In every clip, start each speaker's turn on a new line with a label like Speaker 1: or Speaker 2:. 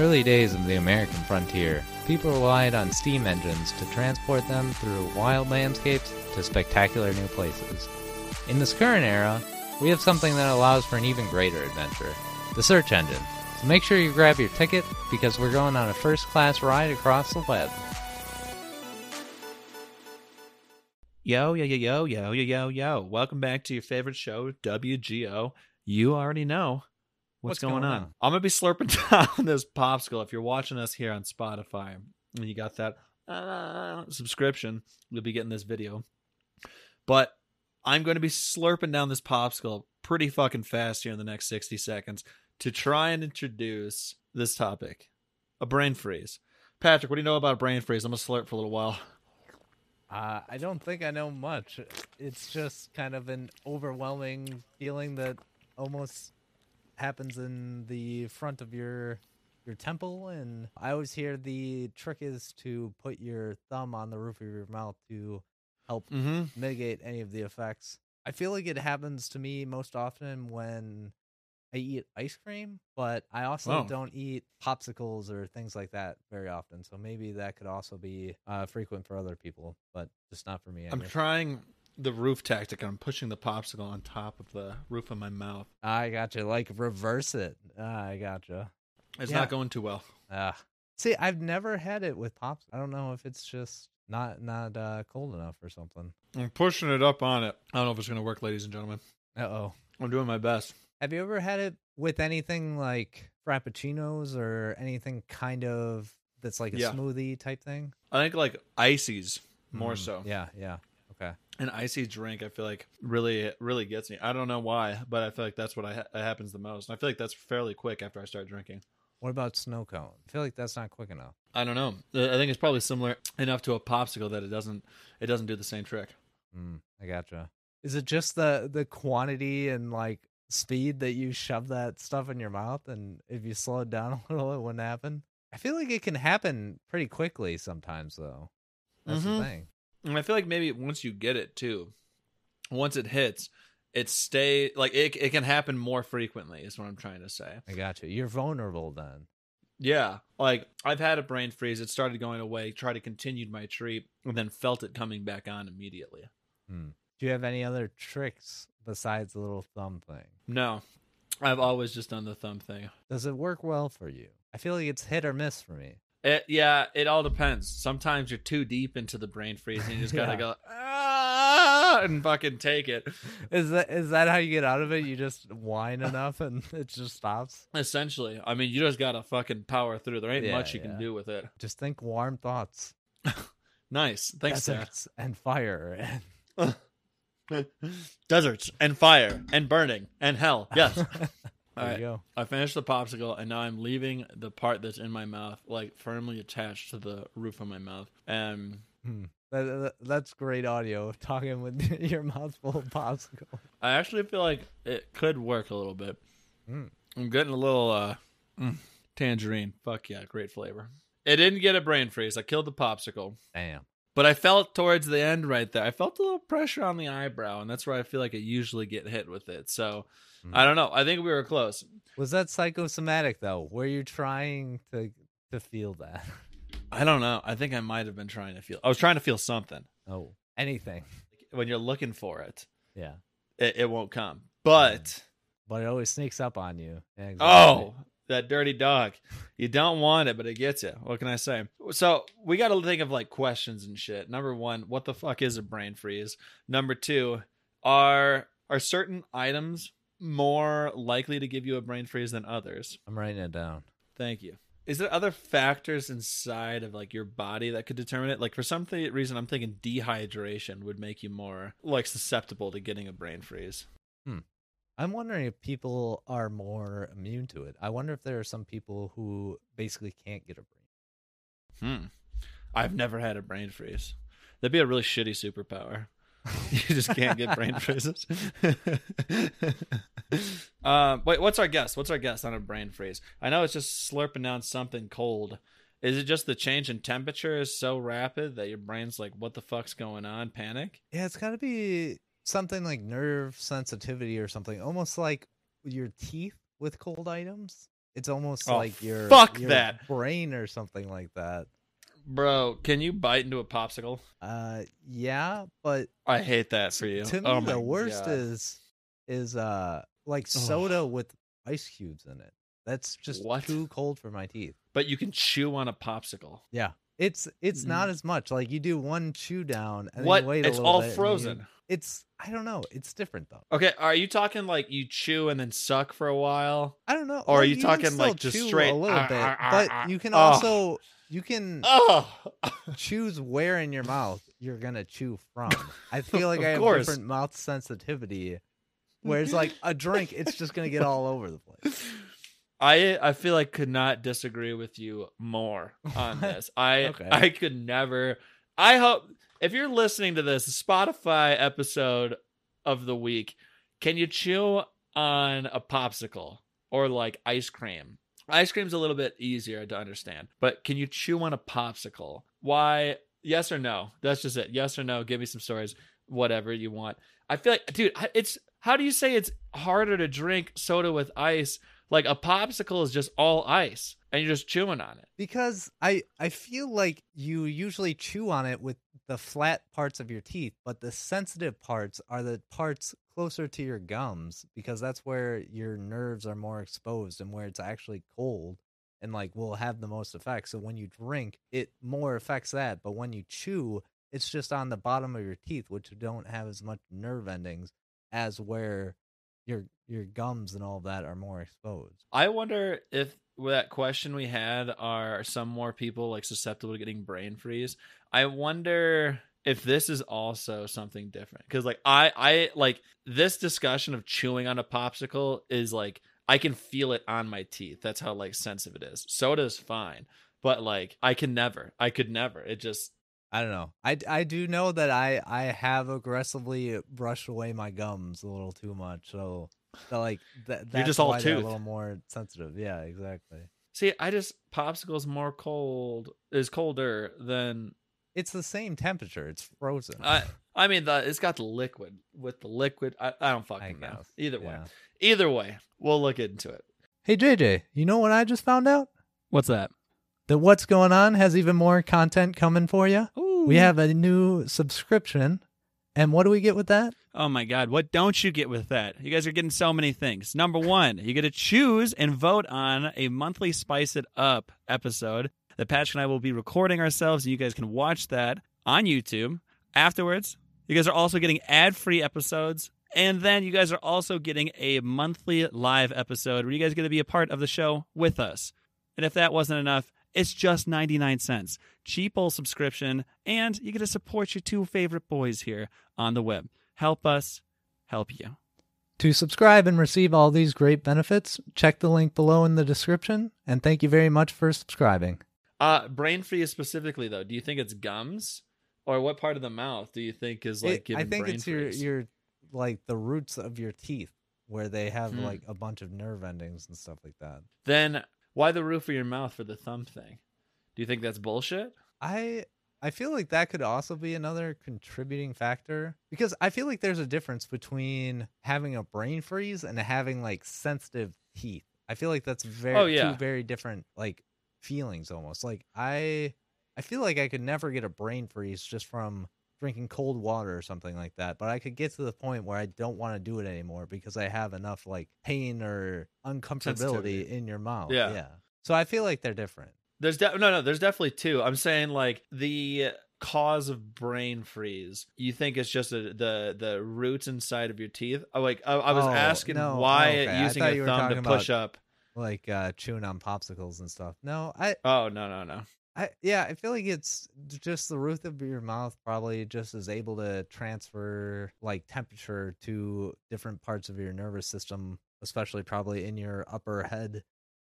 Speaker 1: early days of the American frontier, people relied on steam engines to transport them through wild landscapes to spectacular new places. In this current era, we have something that allows for an even greater adventure the search engine. So make sure you grab your ticket because we're going on a first class ride across the web.
Speaker 2: Yo, yo, yo, yo, yo, yo, yo, yo. Welcome back to your favorite show, WGO. You already know what's,
Speaker 1: What's
Speaker 2: going,
Speaker 1: going
Speaker 2: on.
Speaker 1: on?
Speaker 2: I'm going to be slurping down this popsicle. If you're watching us here on Spotify and you got that uh, subscription, you'll be getting this video. But I'm going to be slurping down this popsicle pretty fucking fast here in the next 60 seconds to try and introduce this topic a brain freeze. Patrick, what do you know about brain freeze? I'm going to slurp for a little while.
Speaker 1: Uh, I don't think I know much. It's just kind of an overwhelming feeling that almost happens in the front of your your temple and I always hear the trick is to put your thumb on the roof of your mouth to help
Speaker 2: Mm-hmm.
Speaker 1: mitigate any of the effects. I feel like it happens to me most often when I eat ice cream, but I also
Speaker 2: Oh.
Speaker 1: don't eat popsicles or things like that very often. So maybe that could also be uh, frequent for other people, but just not for me. I
Speaker 2: I'm
Speaker 1: guess.
Speaker 2: trying the roof tactic. I'm pushing the popsicle on top of the roof of my mouth.
Speaker 1: I gotcha. Like reverse it. Ah, I gotcha.
Speaker 2: It's
Speaker 1: Yeah.
Speaker 2: not going too well.
Speaker 1: Ah, see, I've never had it with pops. I don't know if it's just not not uh, cold enough or something.
Speaker 2: I'm pushing it up on it. I don't know if it's going to work, ladies and gentlemen.
Speaker 1: Uh oh.
Speaker 2: I'm doing my best.
Speaker 1: Have you ever had it with anything like frappuccinos or anything kind of that's like a
Speaker 2: Yeah.
Speaker 1: smoothie type thing?
Speaker 2: I think like ices more
Speaker 1: Mm,
Speaker 2: so.
Speaker 1: Yeah, yeah.
Speaker 2: An icy drink, I feel like really, really gets me. I don't know why, but I feel like that's what I ha- happens the most. And I feel like that's fairly quick after I start drinking.
Speaker 1: What about snow cone? I feel like that's not quick enough.
Speaker 2: I don't know. I think it's probably similar enough to a popsicle that it doesn't it doesn't do the same trick.
Speaker 1: Mm, I gotcha. Is it just the the quantity and like speed that you shove that stuff in your mouth, and if you slow it down a little, it wouldn't happen? I feel like it can happen pretty quickly sometimes, though. That's
Speaker 2: Mhm.
Speaker 1: the thing.
Speaker 2: And I feel like maybe once you get it too, once it hits, it stay like it. It can happen more frequently. Is what I'm trying to say.
Speaker 1: I gotcha. you. You're vulnerable then.
Speaker 2: Yeah, like I've had a brain freeze. It started going away. Tried to continue my treat, and then felt it coming back on immediately.
Speaker 1: Hmm. Do you have any other tricks besides the little thumb thing?
Speaker 2: No, I've always just done the thumb thing.
Speaker 1: Does it work well for you? I feel like it's hit or miss for me.
Speaker 2: It, yeah, it all depends. Sometimes you're too deep into the brain freeze, and you just gotta
Speaker 1: Yeah.
Speaker 2: go ah, and fucking take it.
Speaker 1: Is that is that how you get out of it? You just whine enough and it just stops.
Speaker 2: Essentially, I mean, you just gotta fucking power through. There ain't
Speaker 1: Yeah,
Speaker 2: much you
Speaker 1: yeah.
Speaker 2: can do with it.
Speaker 1: Just think warm thoughts,
Speaker 2: Nice, thanks, Sarah.
Speaker 1: deserts, and fire. And
Speaker 2: Deserts and fire and burning and hell. Yes.
Speaker 1: There
Speaker 2: right.
Speaker 1: you go.
Speaker 2: I finished the popsicle and now I'm leaving the part that's in my mouth like firmly attached to the roof of my mouth. And
Speaker 1: Hmm. That, that- that's great audio. Talking with your mouth full of popsicle.
Speaker 2: I actually feel like it could work a little bit.
Speaker 1: Mm.
Speaker 2: I'm getting a little uh mm, tangerine. Fuck yeah, great flavor. It didn't get a brain freeze. I killed the popsicle.
Speaker 1: Damn.
Speaker 2: But I felt towards the end right there. I felt a little pressure on the eyebrow, and that's where I feel like I usually get hit with it. So
Speaker 1: Hmm.
Speaker 2: I don't know. I think we were close.
Speaker 1: Was that psychosomatic though? Were you trying to to feel that?
Speaker 2: I don't know. I think I might have been trying to feel. I was trying to feel something.
Speaker 1: Oh, anything.
Speaker 2: When you're looking for it,
Speaker 1: Yeah,
Speaker 2: it, it won't come. But
Speaker 1: but it always sneaks up on you. Exactly.
Speaker 2: oh, that dirty dog! You don't want it, but it gets you. What can I say? So we got to think of like questions and shit. Number one, what the fuck is a brain freeze? Number two, are are certain items more likely to give you a brain freeze than others?
Speaker 1: I'm writing it down.
Speaker 2: Thank you. Is there other factors inside of like your body that could determine it? Like for some th- reason, I'm thinking dehydration would make you more like susceptible to getting a brain freeze. Hmm.
Speaker 1: I'm wondering if people are more immune to it. I wonder if there are some people who basically can't get a brain.
Speaker 2: Hmm. I've never had a brain freeze. That'd be a really shitty superpower. you just can't get brain freezes. um, wait, what's our guess? What's our guess on a brain freeze? I know it's just slurping down something cold. Is it just the change in temperature is so rapid that your brain's like, "What the fuck's going on?" Panic.
Speaker 1: Yeah, it's got to be something like nerve sensitivity or something, almost like your teeth with cold items. it's almost
Speaker 2: Oh,
Speaker 1: like your
Speaker 2: fuck
Speaker 1: your
Speaker 2: that.
Speaker 1: brain or something like that.
Speaker 2: Bro, can you bite into a popsicle?
Speaker 1: Uh, yeah, but
Speaker 2: I hate that for you.
Speaker 1: to me
Speaker 2: oh my
Speaker 1: the worst
Speaker 2: God.
Speaker 1: is is uh like soda with ice cubes in it. That's just
Speaker 2: What?
Speaker 1: too cold for my teeth.
Speaker 2: But you can chew on a popsicle.
Speaker 1: Yeah. It's it's
Speaker 2: Mhm.
Speaker 1: not as much. Like you do one chew down and
Speaker 2: What?
Speaker 1: you wait a
Speaker 2: It's all
Speaker 1: bit and you-
Speaker 2: frozen.
Speaker 1: It's I don't know. It's different though.
Speaker 2: Okay, are you talking like you chew and then suck for a while?
Speaker 1: I don't know.
Speaker 2: Or are
Speaker 1: Like,
Speaker 2: you talking, like, just straight,
Speaker 1: a little
Speaker 2: "Ah,
Speaker 1: bit,
Speaker 2: ah,
Speaker 1: but
Speaker 2: ah."
Speaker 1: you can also you can choose where in your mouth you're gonna chew from. I feel like I have
Speaker 2: course.
Speaker 1: different mouth sensitivity. Whereas like a drink, it's just gonna get all over the place.
Speaker 2: I I feel like could not disagree with you more on this. I
Speaker 1: Okay.
Speaker 2: I could never. I hope if you're listening to this Spotify episode of the week, can you chew on a popsicle or like ice cream? Ice cream's a little bit easier to understand, but can you chew on a popsicle? Why? Yes or no? That's just it. Yes or no? Give me some stories. Whatever you want. I feel like, dude, it's how do you say it's harder to drink soda with ice? Like a popsicle is just all ice, and you're just chewing on it.
Speaker 1: Because I I feel like you usually chew on it with the flat parts of your teeth, but the sensitive parts are the parts closer to your gums because that's where your nerves are more exposed and where it's actually cold and like will have the most effect. So when you drink, it more affects that, but when you chew, it's just on the bottom of your teeth which don't have as much nerve endings as where your your gums and all of that are more exposed.
Speaker 2: I wonder if with that question we had are some more people like susceptible to getting brain freeze. I wonder if this is also something different because like I I like this discussion of chewing on a popsicle is like I can feel it on my teeth. That's how like sensitive it is. Soda is fine, but like I can never. I could never. It just
Speaker 1: I don't know. I, I do know that I I have aggressively brushed away my gums a little too much, so, so like that. That's
Speaker 2: just all tooth.
Speaker 1: a little more sensitive. Yeah, exactly.
Speaker 2: see. I just popsicles more cold is colder than
Speaker 1: It's the same temperature. It's frozen.
Speaker 2: I. I mean, the, it's got the liquid with the liquid. I, I don't
Speaker 1: I
Speaker 2: fucking know.
Speaker 1: guess,
Speaker 2: Either way,
Speaker 1: yeah.
Speaker 2: either way, we'll look into it.
Speaker 1: Hey JJ, you know what I just found out?
Speaker 2: What's that?
Speaker 1: That what's going on has even more content coming for you.
Speaker 2: Ooh.
Speaker 1: We have a new subscription, and what do we get with that?
Speaker 3: Oh my God, what don't you get with that? You guys are getting so many things. Number one, you get to choose and vote on a monthly Spice It Up episode that Patrick and I will be recording ourselves, and you guys can watch that on YouTube. Afterwards, you guys are also getting ad free episodes. And then you guys are also getting a monthly live episode where you guys get to be a part of the show with us. And if that wasn't enough, it's just 99 cents. Cheap old subscription, and you get to support your two favorite boys here on the web. Help us help you.
Speaker 1: To subscribe and receive all these great benefits, check the link below in the description. And thank you very much for subscribing.
Speaker 2: Uh, brain freeze specifically though. Do you think it's gums, or what part of the mouth do you think is like
Speaker 1: It-
Speaker 2: giving
Speaker 1: I think
Speaker 2: brain
Speaker 1: it's your your like the roots of your teeth where they have
Speaker 2: Hmm.
Speaker 1: like a bunch of nerve endings and stuff like that.
Speaker 2: Then why the roof of your mouth for the thumb thing? Do you think that's bullshit?
Speaker 1: I I feel like that could also be another contributing factor because I feel like there's a difference between having a brain freeze and having like sensitive teeth. I feel like that's very
Speaker 2: Oh, yeah.
Speaker 1: two very different like feelings almost. Like I I feel like I could never get a brain freeze just from drinking cold water or something like that, but I could get to the point where I don't want to do it anymore because I have enough like pain or uncomfortability in your mouth.
Speaker 2: Yeah.
Speaker 1: Yeah. So I feel like they're different.
Speaker 2: There's de- no, no. There's definitely two. I'm saying like the cause of brain freeze. You think it's just a, the the roots inside of your teeth? Oh, like I, I was
Speaker 1: Oh,
Speaker 2: asking
Speaker 1: no.
Speaker 2: why
Speaker 1: Okay.
Speaker 2: Using a thumb to push up.
Speaker 1: Like uh chewing on popsicles and stuff. No, I
Speaker 2: Oh no no no.
Speaker 1: I yeah, I feel like it's just the roof of your mouth probably just is able to transfer like temperature to different parts of your nervous system, especially probably in your upper head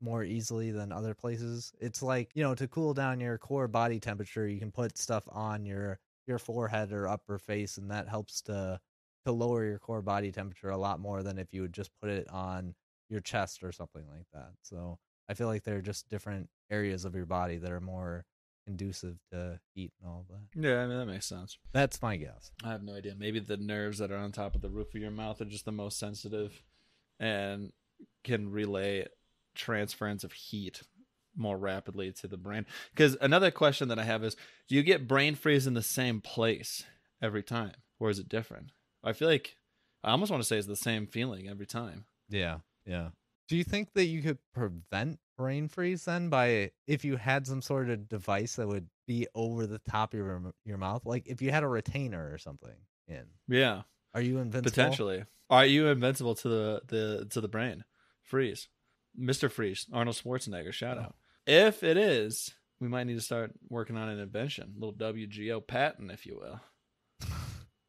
Speaker 1: more easily than other places. It's like, you know, to cool down your core body temperature, you can put stuff on your your forehead or upper face and that helps to to lower your core body temperature a lot more than if you would just put it on your chest or something like that. So, I feel like they're just different areas of your body that are more conducive to heat and all that.
Speaker 2: Yeah, I mean that makes sense.
Speaker 1: That's my guess.
Speaker 2: I have no idea. Maybe the nerves that are on top of the roof of your mouth are just the most sensitive and can relay transference of heat more rapidly to the brain. Because another question that I have is, do you get brain freeze in the same place every time, or is it different? I feel like I almost want to say it's the same feeling every time.
Speaker 1: Yeah, yeah. Do you think that you could prevent brain freeze then by if you had some sort of device that would be over the top of your your mouth, like if you had a retainer or something in?
Speaker 2: Yeah,
Speaker 1: Are you invincible?
Speaker 2: potentially. Are you invincible to the the to the brain? Freeze, Mister Freeze, Arnold Schwarzenegger. Shout oh. out. If it is, we might need to start working on an invention, a little WGO patent, if you will.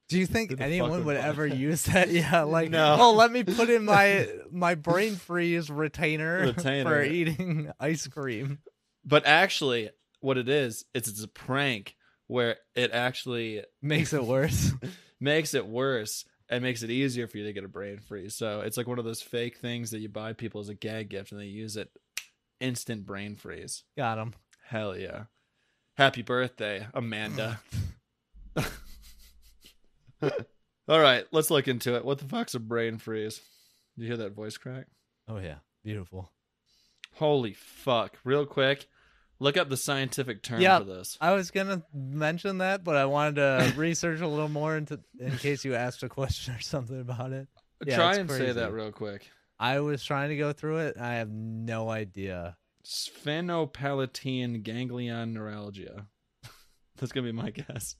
Speaker 1: Do you think anyone
Speaker 2: would
Speaker 1: ever use that? Yeah, like
Speaker 2: No.
Speaker 1: oh, let me put in my my brain freeze retainer,
Speaker 2: Retainer.
Speaker 1: for eating ice cream.
Speaker 2: But actually, what it is, it's it's a prank where it actually
Speaker 1: Makes it worse.
Speaker 2: makes it worse and makes it easier for you to get a brain freeze. So it's like one of those fake things that you buy people as a gag gift and they use it instant brain freeze.
Speaker 1: Got him.
Speaker 2: Hell yeah. Happy birthday, Amanda. All right, let's look into it. What the fuck's a brain freeze? Did you hear that voice crack?
Speaker 1: Oh yeah, beautiful.
Speaker 2: Holy fuck. Real quick, look up the scientific term
Speaker 1: Yeah.
Speaker 2: for this.
Speaker 1: I was gonna mention that, but I wanted to research a little more into in case you asked a question or something about it. Yeah,
Speaker 2: Try and say that real quick.
Speaker 1: I was trying to go through it. I have no idea.
Speaker 2: Sphenopalatine ganglion neuralgia. That's gonna be my guess.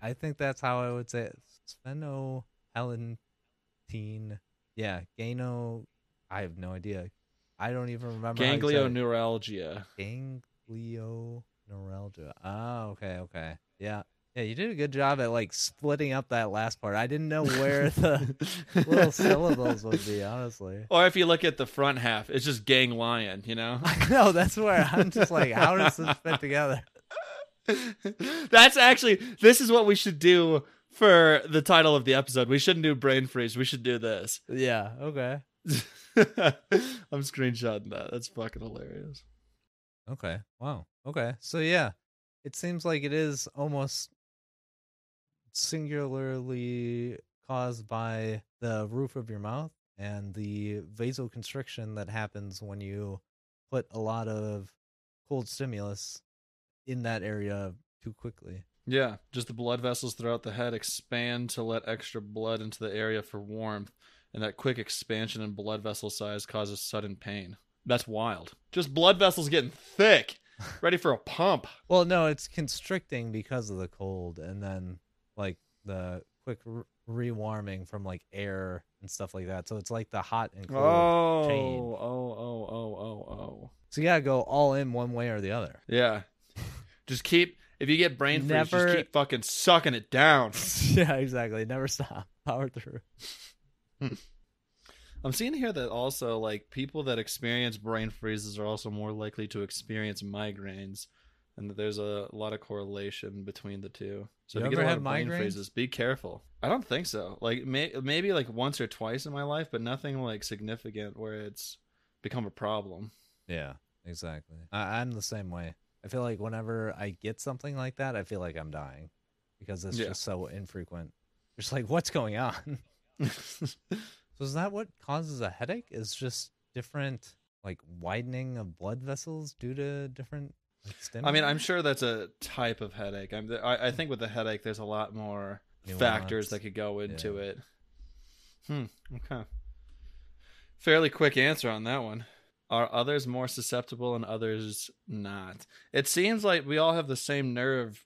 Speaker 1: I think that's how I would say it. Sphenopalatine. Yeah, gano. I have no idea. I don't even remember. how you said it.
Speaker 2: Ganglioneuralgia.
Speaker 1: Ganglioneuralgia. Oh, okay, okay. Yeah. Yeah, you did a good job at like splitting up that last part. I didn't know where the little syllables would be, honestly.
Speaker 2: Or if you look at the front half, it's just ganglion, you know?
Speaker 1: I know, that's where I'm just like, how does this fit together?
Speaker 2: That's actually this is what we should do for the title of the episode. We shouldn't do brain freeze. We should do this.
Speaker 1: Yeah, okay.
Speaker 2: I'm screenshotting that. That's fucking hilarious.
Speaker 1: Okay. Wow. Okay. So yeah, it seems like it is almost singularly caused by the roof of your mouth and the vasoconstriction that happens when you put a lot of cold stimulus in that area too quickly.
Speaker 2: Yeah, just the blood vessels throughout the head expand to let extra blood into the area for warmth, and that quick expansion in blood vessel size causes sudden pain. That's wild. Just blood vessels getting thick, ready for a pump.
Speaker 1: Well, no, it's constricting because of the cold and then like the quick rewarming from like air and stuff like that. So it's like the hot and cold.
Speaker 2: Oh,
Speaker 1: chain.
Speaker 2: oh, oh, oh, oh, oh.
Speaker 1: So you gotta go all in one way or the other.
Speaker 2: Yeah. Just keep if you get brain freeze,
Speaker 1: Never-
Speaker 2: just keep fucking sucking it down.
Speaker 1: yeah, exactly. Never stop. Power through. Hmm.
Speaker 2: I'm seeing here that also like people that experience brain freezes are also more likely to experience migraines, and that there's a lot of correlation between the two. So
Speaker 1: You
Speaker 2: if you get a lot
Speaker 1: had
Speaker 2: of brain
Speaker 1: migraines?
Speaker 2: freezes, be careful. I don't think so. Like may- maybe like once or twice in my life, but nothing like significant where it's become a problem.
Speaker 1: Yeah, exactly. I- I'm the same way. I feel like whenever I get something like that, I feel like I'm dying because it's
Speaker 2: Yeah.
Speaker 1: just so infrequent. Just like, what's going on? So is that what causes a headache? Is just different like widening of blood vessels due to different like,
Speaker 2: I mean, I'm sure that's a type of headache. I'm, I, I think with the headache, there's a lot more factors that could go into
Speaker 1: Yeah.
Speaker 2: it. Hmm. Okay. Fairly quick answer on that one. Are others more susceptible and others not? It seems like we all have the same nerve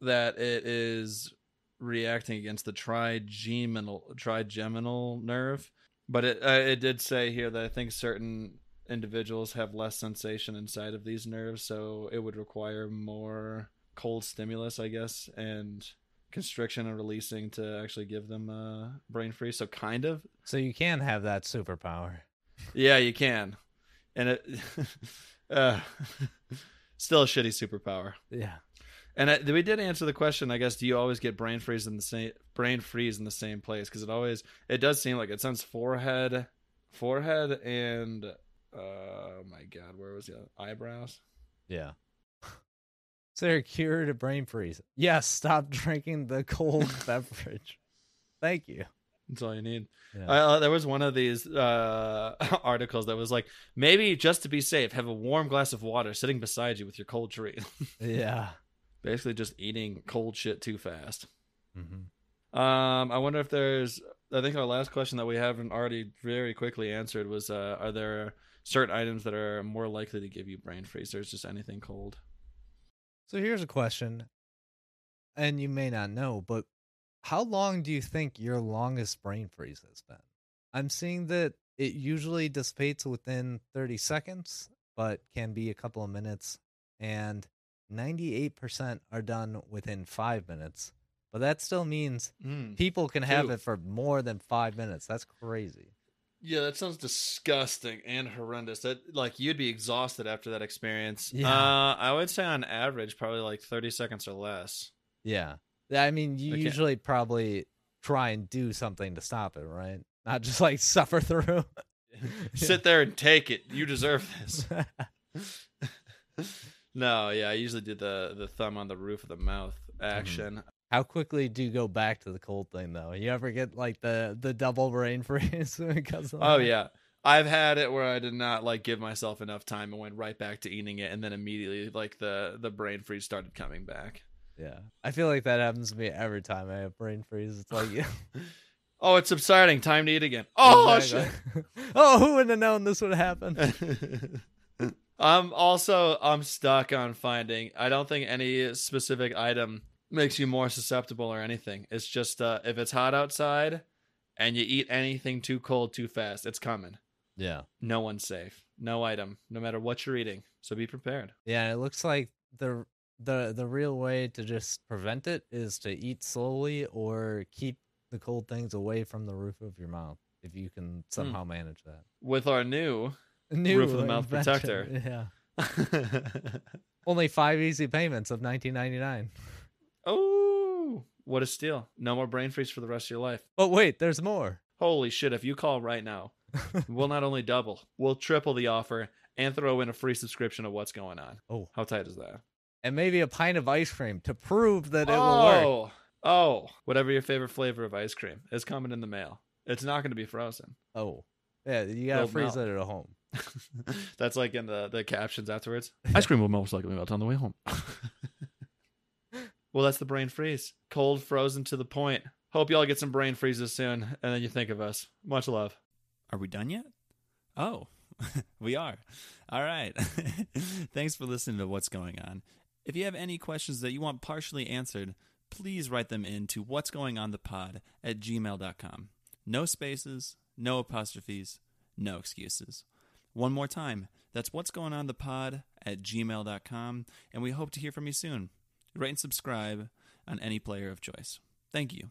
Speaker 2: that it is reacting against the trigeminal trigeminal nerve, but it uh, it did say here that I think certain individuals have less sensation inside of these nerves, so it would require more cold stimulus, I guess, and constriction and releasing to actually give them uh, brain freeze. So kind of,
Speaker 1: so you can have that superpower.
Speaker 2: yeah, you can, and it uh, still a shitty superpower.
Speaker 1: Yeah.
Speaker 2: And uh, we did answer the question. I guess do you always get brain freeze in the same brain freeze in the same place? Because it always it does seem like it sends forehead, forehead, and uh, my god, where was the eyebrows?
Speaker 1: Yeah. Is there a cure to brain freeze? Yes, stop drinking the cold beverage. Thank you.
Speaker 2: That's all you need.
Speaker 1: Yeah.
Speaker 2: Uh, there was one of these uh, articles that was like, maybe just to be safe, have a warm glass of water sitting beside you with your cold treat.
Speaker 1: yeah.
Speaker 2: Basically, just eating cold shit too fast.
Speaker 1: hmm
Speaker 2: Um, I wonder if there's. I think our last question that we haven't already very quickly answered was: uh, Are there certain items that are more likely to give you brain freeze, or is just anything cold?
Speaker 1: So here's a question, and you may not know, but how long do you think your longest brain freeze has been? I'm seeing that it usually dissipates within 30 seconds, but can be a couple of minutes, and 98% are done within five minutes. But that still means
Speaker 2: Mm.
Speaker 1: people can have it for more than five minutes. That's crazy.
Speaker 2: Yeah, that sounds disgusting and horrendous. That like you'd be exhausted after that experience.
Speaker 1: Yeah.
Speaker 2: Uh, I would say on average, probably like thirty seconds or less.
Speaker 1: Yeah. I mean, you
Speaker 2: Okay.
Speaker 1: usually probably try and do something to stop it, right? Not just like suffer through.
Speaker 2: Sit there and take it. You deserve this. no, yeah, I usually do the the thumb on the roof of the mouth mm-hmm. action.
Speaker 1: How quickly do you go back to the cold thing though? You ever get like the the double brain freeze because
Speaker 2: Oh
Speaker 1: that?
Speaker 2: yeah. I've had it where I did not like give myself enough time and went right back to eating it and then immediately like the the brain freeze started coming back.
Speaker 1: Yeah. I feel like that happens to me every time I have brain freeze. It's like
Speaker 2: Oh, it's subsiding. Time to eat again. Oh
Speaker 1: Exactly. oh, who would have known this would happen?
Speaker 2: I'm also I'm stuck on finding. I don't think any specific item makes you more susceptible or anything. It's just uh, if it's hot outside and you eat anything too cold too fast, it's coming.
Speaker 1: Yeah.
Speaker 2: No one's safe. No item, no matter what you're eating. So be prepared.
Speaker 1: Yeah, it looks like the the the real way to just prevent it is to eat slowly or keep the cold things away from the roof of your mouth if you can hmm. somehow manage that.
Speaker 2: With our new
Speaker 1: New
Speaker 2: Roof of the mouth protector.
Speaker 1: Yeah. Only 5 easy payments of 19.99.
Speaker 2: oh, what a steal! No more brain freeze for the rest of your life.
Speaker 1: Oh wait, there's more.
Speaker 2: Holy shit! If you call right now, we'll not only double, we'll triple the offer and throw in a free subscription of what's going on.
Speaker 1: Oh,
Speaker 2: How tight is that?
Speaker 1: And maybe a pint of ice cream to prove that it will work.
Speaker 2: oh, oh, whatever your favorite flavor of ice cream is coming in the mail. It's not going to be frozen.
Speaker 1: Oh. Yeah, you got to
Speaker 2: It'll
Speaker 1: freeze
Speaker 2: melt.
Speaker 1: it at home.
Speaker 2: That's like in the, the captions afterwards. Ice cream will most likely melt on the way home. well, that's the brain freeze. Cold, frozen to the point. Hope y'all get some brain freezes soon, and then you think of us. Much love.
Speaker 3: Are we done yet? Oh, we are. All right. Thanks for listening to What's Going On. If you have any questions that you want partially answered, please write them in to what's going on the pod at gmail.com. No spaces, no apostrophes, no excuses. One more time, that's what's going on the pod at gmail.com, and we hope to hear from you soon. Rate and subscribe on any player of choice. Thank you.